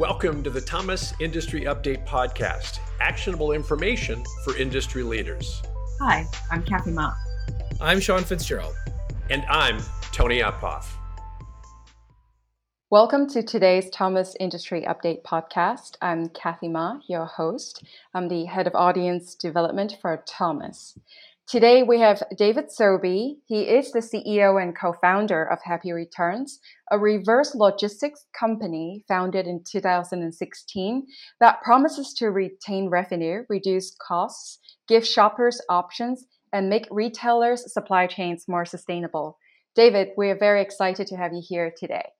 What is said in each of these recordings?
Welcome to the Thomas Industry Update Podcast, actionable information for industry leaders. Hi, I'm Kathy Ma. I'm Sean Fitzgerald. And I'm Tony Uphoff. Welcome to today's Thomas Industry Update podcast. I'm Kathy Ma, your host. I'm the head of audience development for Thomas. Today we have David Sobie. He is the CEO and co-founder of Happy Returns, a reverse logistics company founded in 2016 that promises to retain revenue, reduce costs, give shoppers options, and make retailers' supply chains more sustainable. David, we are very excited to have you here today.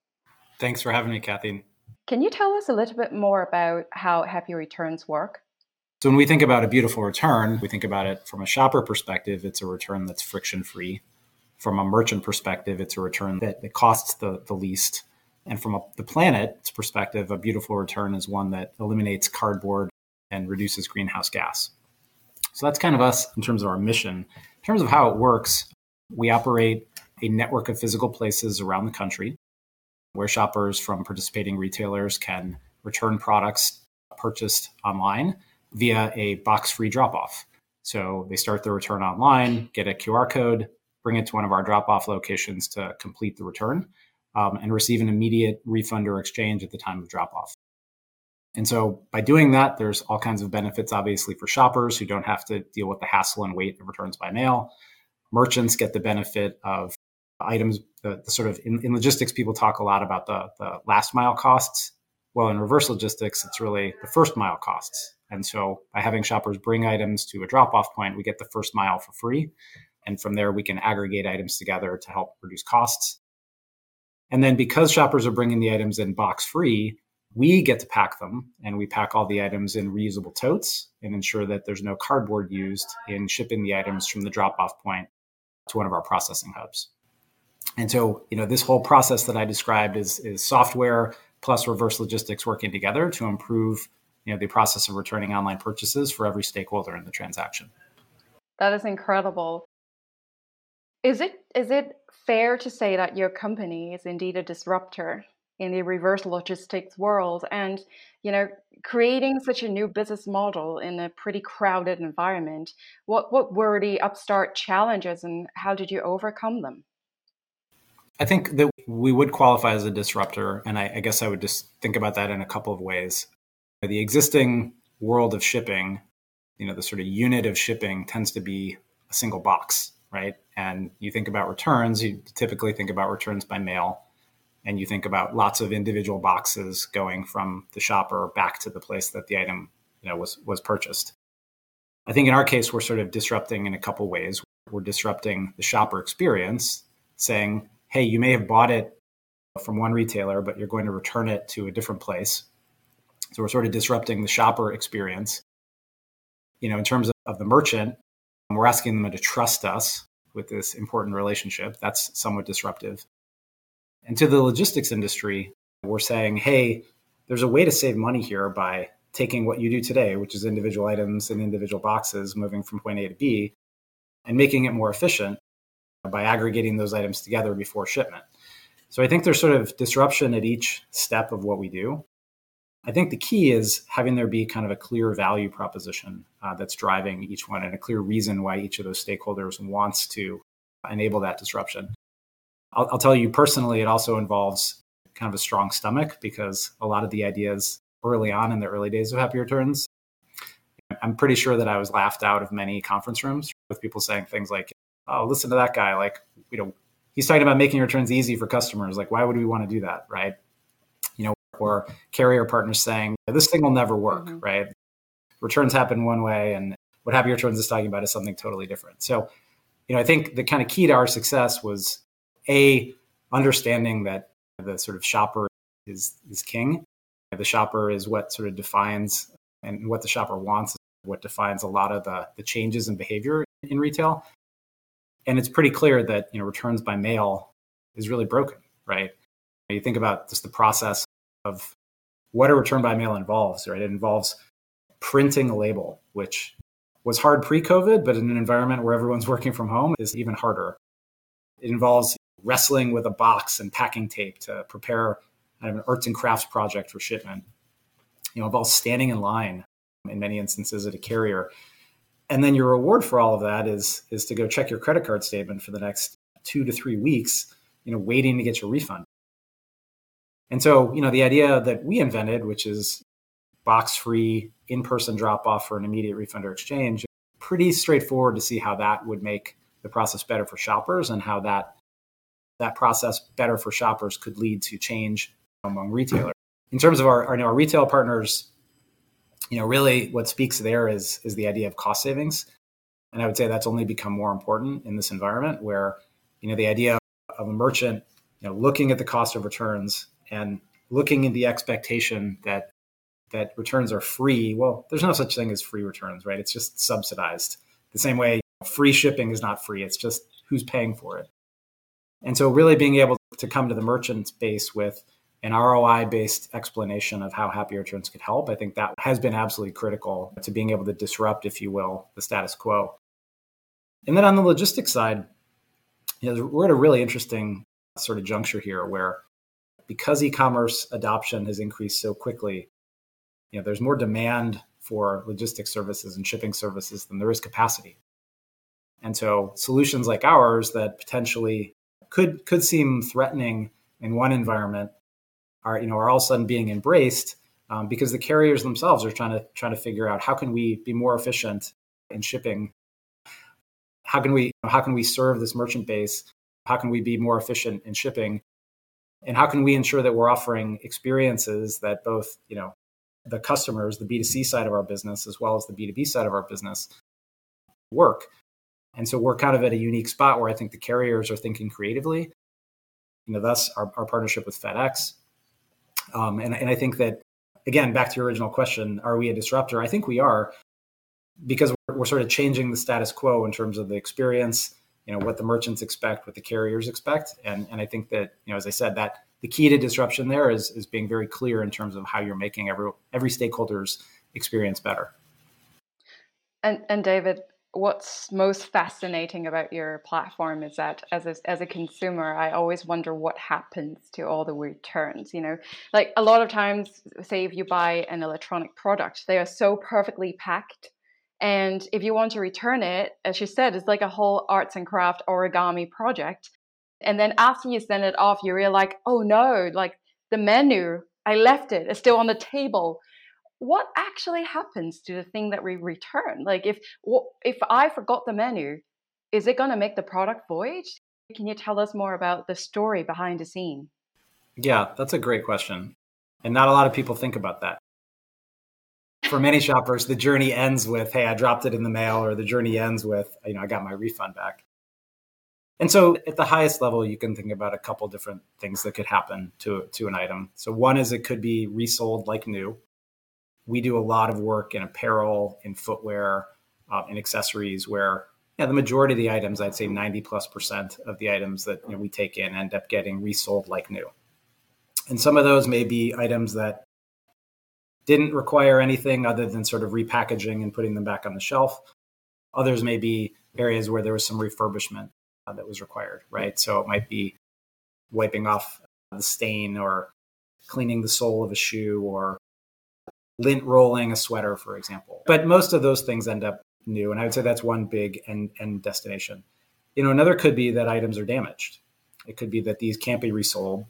Thanks for having me, Kathleen. Can you tell us a little bit more about how Happy Returns work? So when we think about a beautiful return, we think about it from a shopper perspective, it's a return that's friction free. From a merchant perspective, it's a return that, that costs the, the least. And from a, the planet's perspective, a beautiful return is one that eliminates cardboard and reduces greenhouse gas. So that's kind of us in terms of our mission. In terms of how it works, we operate a network of physical places around the country where shoppers from participating retailers can return products purchased online via a box free drop off. So they start the return online, get a QR code, bring it to one of our drop off locations to complete the return, um, and receive an immediate refund or exchange at the time of drop off. And so by doing that, there's all kinds of benefits, obviously, for shoppers who don't have to deal with the hassle and weight of returns by mail. Merchants get the benefit of items, the, the sort of in, in, logistics, people talk a lot about the, the last mile costs. Well, in reverse logistics, it's really the first mile costs. And so by having shoppers bring items to a drop off point, we get the first mile for free. And from there, we can aggregate items together to help reduce costs. And then because shoppers are bringing the items in box free, we get to pack them and we pack all the items in reusable totes and ensure that there's no cardboard used in shipping the items from the drop off point to one of our processing hubs. And so, you know, this whole process that I described is, is software plus reverse logistics working together to improve you know the process of returning online purchases for every stakeholder in the transaction. That is incredible. Is it is it fair to say that your company is indeed a disruptor in the reverse logistics world and you know creating such a new business model in a pretty crowded environment what what were the upstart challenges and how did you overcome them i think that we would qualify as a disruptor and I, I guess i would just think about that in a couple of ways the existing world of shipping, you know, the sort of unit of shipping tends to be a single box, right? And you think about returns, you typically think about returns by mail, and you think about lots of individual boxes going from the shopper back to the place that the item, you know, was was purchased. I think in our case, we're sort of disrupting in a couple ways. We're disrupting the shopper experience, saying, "Hey, you may have bought it from one retailer, but you're going to return it to a different place so we're sort of disrupting the shopper experience. You know, in terms of, of the merchant, we're asking them to trust us with this important relationship. That's somewhat disruptive. And to the logistics industry, we're saying, hey, there's a way to save money here by taking what you do today, which is individual items and individual boxes moving from point A to B, and making it more efficient by aggregating those items together before shipment. So I think there's sort of disruption at each step of what we do. I think the key is having there be kind of a clear value proposition uh, that's driving each one and a clear reason why each of those stakeholders wants to enable that disruption. I'll, I'll tell you personally, it also involves kind of a strong stomach because a lot of the ideas early on in the early days of Happy Returns, I'm pretty sure that I was laughed out of many conference rooms with people saying things like, oh, listen to that guy. Like, you know, he's talking about making returns easy for customers. Like, why would we want to do that? Right or carrier partners saying this thing will never work, mm-hmm. right? Returns happen one way, and what Happy Returns is talking about is something totally different. So, you know, I think the kind of key to our success was a understanding that the sort of shopper is is king. The shopper is what sort of defines and what the shopper wants, what defines a lot of the the changes in behavior in retail. And it's pretty clear that you know returns by mail is really broken, right? You think about just the process of what a return by mail involves, right? It involves printing a label, which was hard pre COVID, but in an environment where everyone's working from home is even harder. It involves wrestling with a box and packing tape to prepare kind of an arts and crafts project for shipment. you know, involves standing in line in many instances at a carrier. And then your reward for all of that is is to go check your credit card statement for the next two to three weeks, you know, waiting to get your refund. And so, you know, the idea that we invented, which is box free, in person drop off for an immediate refund or exchange, pretty straightforward to see how that would make the process better for shoppers and how that that process better for shoppers could lead to change among retailers. In terms of our, our, our retail partners, you know, really what speaks there is is the idea of cost savings. And I would say that's only become more important in this environment where, you know, the idea of a merchant, you know, looking at the cost of returns and looking at the expectation that that returns are free. Well, there's no such thing as free returns, right? It's just subsidized. The same way free shipping is not free. It's just who's paying for it. And so really being able to come to the merchant base with an ROI based explanation of how happy returns could help, I think that has been absolutely critical to being able to disrupt, if you will, the status quo. And then on the logistics side, you know, we're at a really interesting sort of juncture here where because e-commerce adoption has increased so quickly, you know, there's more demand for logistics services and shipping services than there is capacity. And so solutions like ours that potentially could could seem threatening in one environment are you know are all of a sudden being embraced um, because the carriers themselves are trying to trying to figure out how can we be more efficient in shipping? How can we how can we serve this merchant base? How can we be more efficient in shipping and how can we ensure that we're offering experiences that both you know the customers the b2c side of our business as well as the b2b side of our business work? And so we're kind of at a unique spot where i think the carriers are thinking creatively. You know thus our, our partnership with fedex. Um, and, and I think that, again, back to your original question, are we a disruptor? I think we are because we're, we're sort of changing the status quo in terms of the experience, you know, what the merchants expect, what the carriers expect. And, and I think that, you know, as I said, that the key to disruption there is, is being very clear in terms of how you're making every, every stakeholder's experience better. And, and David, what's most fascinating about your platform is that as a, as a consumer i always wonder what happens to all the returns you know like a lot of times say if you buy an electronic product they are so perfectly packed and if you want to return it as you said it's like a whole arts and craft origami project and then after you send it off you realize like oh no like the menu i left it it's still on the table what actually happens to the thing that we return? Like if if I forgot the menu, is it going to make the product void? Can you tell us more about the story behind the scene? Yeah, that's a great question. And not a lot of people think about that. For many shoppers, the journey ends with, hey, I dropped it in the mail, or the journey ends with, you know, I got my refund back. And so at the highest level, you can think about a couple different things that could happen to, to an item. So one is it could be resold like new we do a lot of work in apparel, in footwear, uh, in accessories, where yeah, the majority of the items, I'd say 90 plus percent of the items that you know, we take in end up getting resold like new. And some of those may be items that didn't require anything other than sort of repackaging and putting them back on the shelf. Others may be areas where there was some refurbishment uh, that was required, right? So it might be wiping off the stain or cleaning the sole of a shoe or lint rolling a sweater, for example. But most of those things end up new. And I would say that's one big end, end destination. You know, another could be that items are damaged. It could be that these can't be resold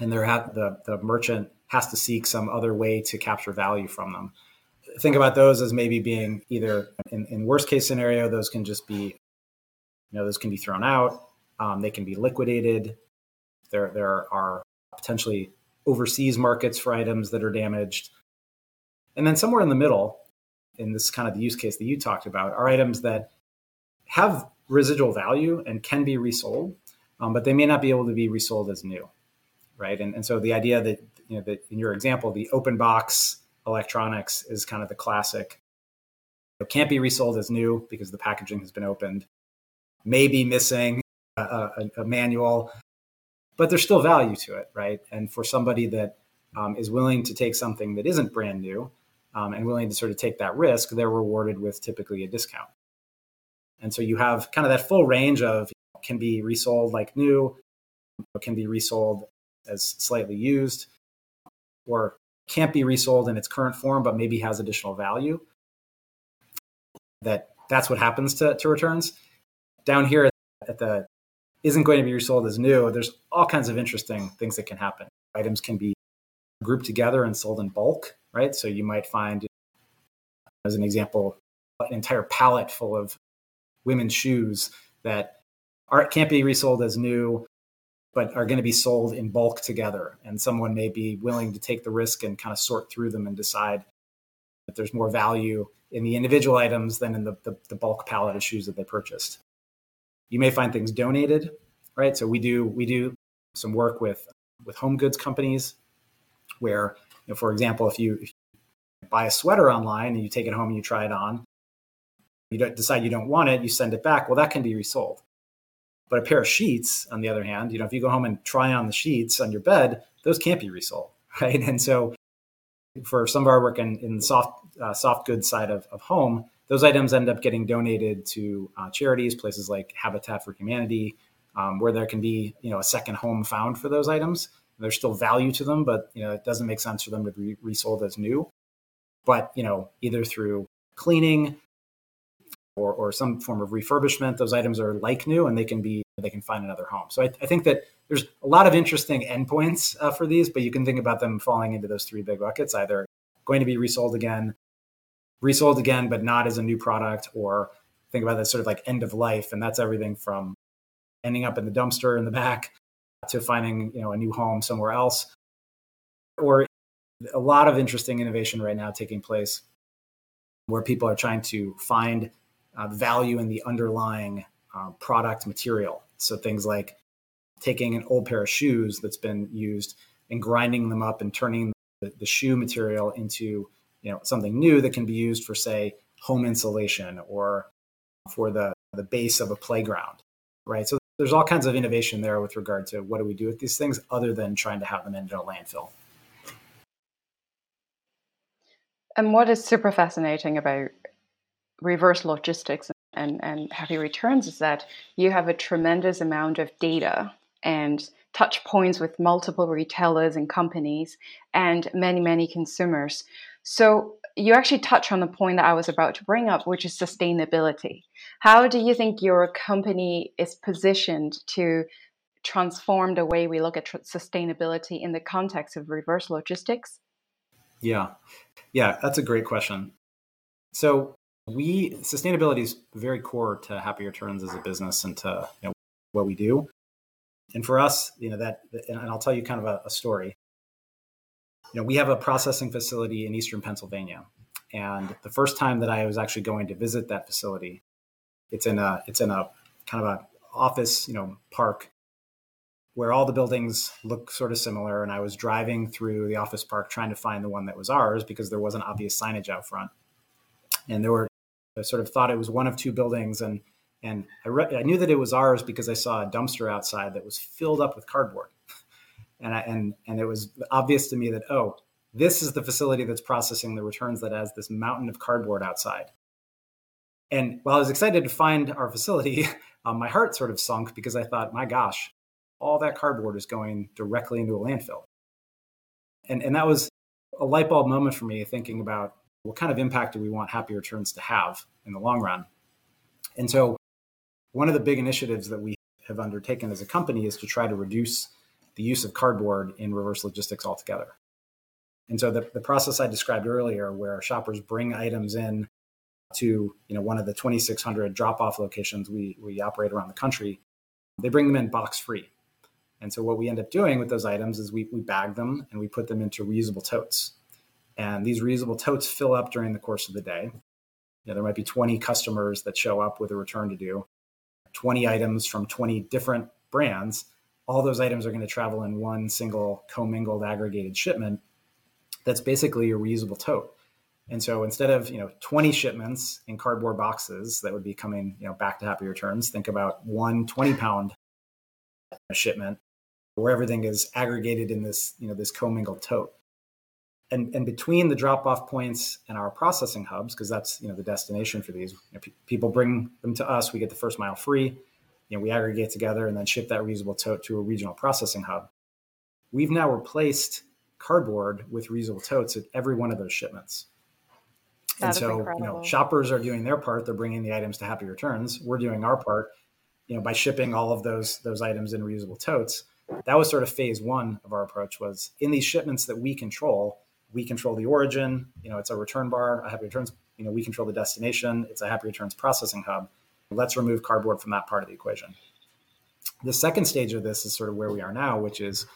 and they're at, the, the merchant has to seek some other way to capture value from them. Think about those as maybe being either in, in worst case scenario, those can just be, you know, those can be thrown out. Um, they can be liquidated. There, there are potentially overseas markets for items that are damaged. And then somewhere in the middle, in this kind of the use case that you talked about, are items that have residual value and can be resold, um, but they may not be able to be resold as new, right? And, and so the idea that, you know, that in your example, the open box electronics is kind of the classic. It can't be resold as new because the packaging has been opened, may be missing a, a, a manual, but there's still value to it, right? And for somebody that um, is willing to take something that isn't brand new um, and willing to sort of take that risk, they're rewarded with typically a discount. And so you have kind of that full range of can be resold like new, can be resold as slightly used, or can't be resold in its current form, but maybe has additional value. That that's what happens to, to returns. Down here at the isn't going to be resold as new, there's all kinds of interesting things that can happen. Items can be grouped together and sold in bulk, right? So you might find, as an example, an entire pallet full of women's shoes that are, can't be resold as new, but are going to be sold in bulk together. And someone may be willing to take the risk and kind of sort through them and decide that there's more value in the individual items than in the, the, the bulk pallet of shoes that they purchased. You may find things donated, right? So we do we do some work with with home goods companies where, you know, for example, if you, if you buy a sweater online and you take it home and you try it on, you decide you don't want it, you send it back. Well, that can be resold. But a pair of sheets, on the other hand, you know, if you go home and try on the sheets on your bed, those can't be resold, right? And so, for some of our work in, in the soft uh, soft goods side of, of home, those items end up getting donated to uh, charities, places like Habitat for Humanity, um, where there can be you know a second home found for those items. There's still value to them, but you know it doesn't make sense for them to be resold as new. But you know either through cleaning or, or some form of refurbishment, those items are like new and they can be they can find another home. So I, I think that there's a lot of interesting endpoints uh, for these, but you can think about them falling into those three big buckets: either going to be resold again, resold again, but not as a new product, or think about that sort of like end of life, and that's everything from ending up in the dumpster in the back to finding you know a new home somewhere else or a lot of interesting innovation right now taking place where people are trying to find uh, value in the underlying uh, product material so things like taking an old pair of shoes that's been used and grinding them up and turning the, the shoe material into you know something new that can be used for say home insulation or for the the base of a playground right so there's all kinds of innovation there with regard to what do we do with these things other than trying to have them into a landfill. And what is super fascinating about reverse logistics and, and happy returns is that you have a tremendous amount of data and touch points with multiple retailers and companies and many, many consumers. So you actually touch on the point that I was about to bring up, which is sustainability. How do you think your company is positioned to transform the way we look at tr- sustainability in the context of reverse logistics? Yeah, yeah, that's a great question. So we sustainability is very core to Happy Returns as a business and to you know, what we do. And for us, you know that, and I'll tell you kind of a, a story you know, we have a processing facility in eastern Pennsylvania, and the first time that I was actually going to visit that facility, it's in a it's in a kind of a office, you know, park where all the buildings look sort of similar. And I was driving through the office park trying to find the one that was ours because there wasn't obvious signage out front. And there were, I sort of thought it was one of two buildings. And, and I, re- I knew that it was ours because I saw a dumpster outside that was filled up with cardboard and I, and and it was obvious to me that oh, this is the facility that's processing the returns that has this mountain of cardboard outside. And while I was excited to find our facility, um, my heart sort of sunk because I thought, my gosh, all that cardboard is going directly into a landfill. And and that was a light bulb moment for me, thinking about what kind of impact do we want Happy Returns to have in the long run. And so, one of the big initiatives that we have undertaken as a company is to try to reduce the use of cardboard in reverse logistics altogether. And so the, the process I described earlier, where shoppers bring items in to you know one of the 2,600 drop-off locations we we operate around the country, they bring them in box free. And so what we end up doing with those items is we, we bag them and we put them into reusable totes. And these reusable totes fill up during the course of the day. You know, there might be 20 customers that show up with a return to do, 20 items from 20 different brands all those items are going to travel in one single commingled aggregated shipment that's basically a reusable tote. And so instead of, you know, 20 shipments in cardboard boxes that would be coming, you know, back to happy returns, think about one 20 pound shipment where everything is aggregated in this, you know, this commingled tote. And, and between the drop off points and our processing hubs, because that's, you know, the destination for these, you know, pe- people bring them to us, we get the first mile free you know, we aggregate together and then ship that reusable tote to a regional processing hub. We've now replaced cardboard with reusable totes at every one of those shipments. That and so, you know, shoppers are doing their part. They're bringing the items to Happy Returns. We're doing our part, you know, by shipping all of those those items in reusable totes. That was sort of phase one of our approach. Was in these shipments that we control, we control the origin. You know, it's a return bar, a Happy Returns. You know, we control the destination. It's a Happy Returns processing hub. Let's remove cardboard from that part of the equation. The second stage of this is sort of where we are now, which is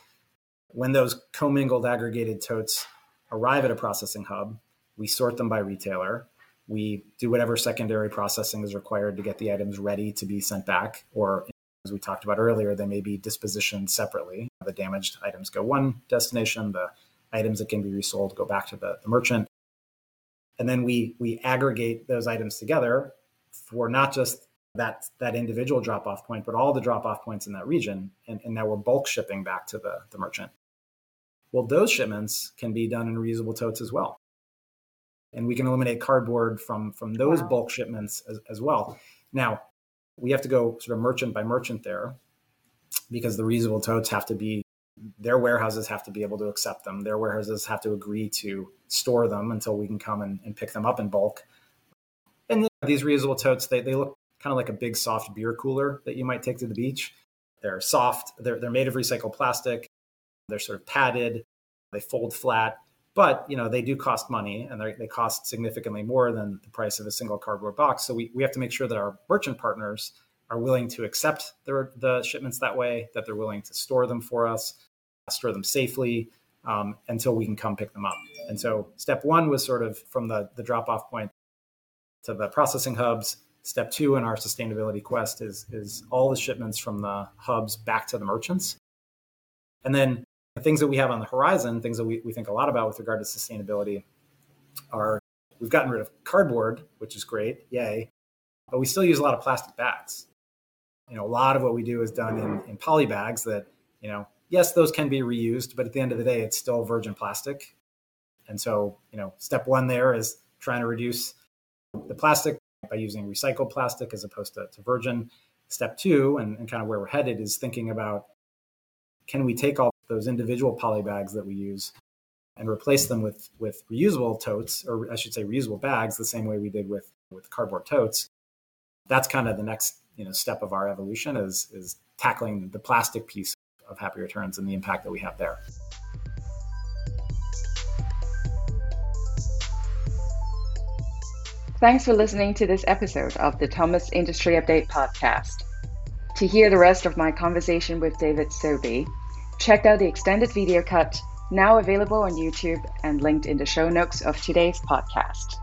when those commingled aggregated totes arrive at a processing hub, we sort them by retailer. We do whatever secondary processing is required to get the items ready to be sent back, or as we talked about earlier, they may be dispositioned separately. The damaged items go one destination, the items that can be resold go back to the, the merchant. And then we we aggregate those items together for not just that that individual drop off point, but all the drop off points in that region. And, and now we're bulk shipping back to the, the merchant. Well, those shipments can be done in reusable totes as well. And we can eliminate cardboard from, from those Wow. bulk shipments as, as well. Now, we have to go sort of merchant by merchant there because the reusable totes have to be, their warehouses have to be able to accept them. Their warehouses have to agree to store them until we can come and, and pick them up in bulk. And these reusable totes, they, they look kind of like a big soft beer cooler that you might take to the beach. They're soft, they're, they're made of recycled plastic, they're sort of padded, they fold flat, but you know they do cost money and they they cost significantly more than the price of a single cardboard box. So we, we have to make sure that our merchant partners are willing to accept the, the shipments that way, that they're willing to store them for us, store them safely um, until we can come pick them up. And so step one was sort of from the, the drop off point to the processing hubs. Step two in our sustainability quest is, is all the shipments from the hubs back to the merchants. And then the things that we have on the horizon, things that we, we think a lot about with regard to sustainability, are we've gotten rid of cardboard, which is great, yay, but we still use a lot of plastic bags. You know, a lot of what we do is done in, in poly bags that, you know, yes, those can be reused, but at the end of the day, it's still virgin plastic. And so, you know, step one there is trying to reduce the plastic by using recycled plastic as opposed to, to virgin. Step two, and, and kind of where we're headed, is thinking about can we take all those individual poly bags that we use and replace them with with reusable totes, or I should say reusable bags, the same way we did with with cardboard totes. That's kind of the next you know step of our evolution is is tackling the plastic piece of Happy Returns and the impact that we have there. Thanks for listening to this episode of the Thomas Industry Update podcast. To hear the rest of my conversation with David Sobie, check out the extended video cut now available on YouTube and linked in the show notes of today's podcast.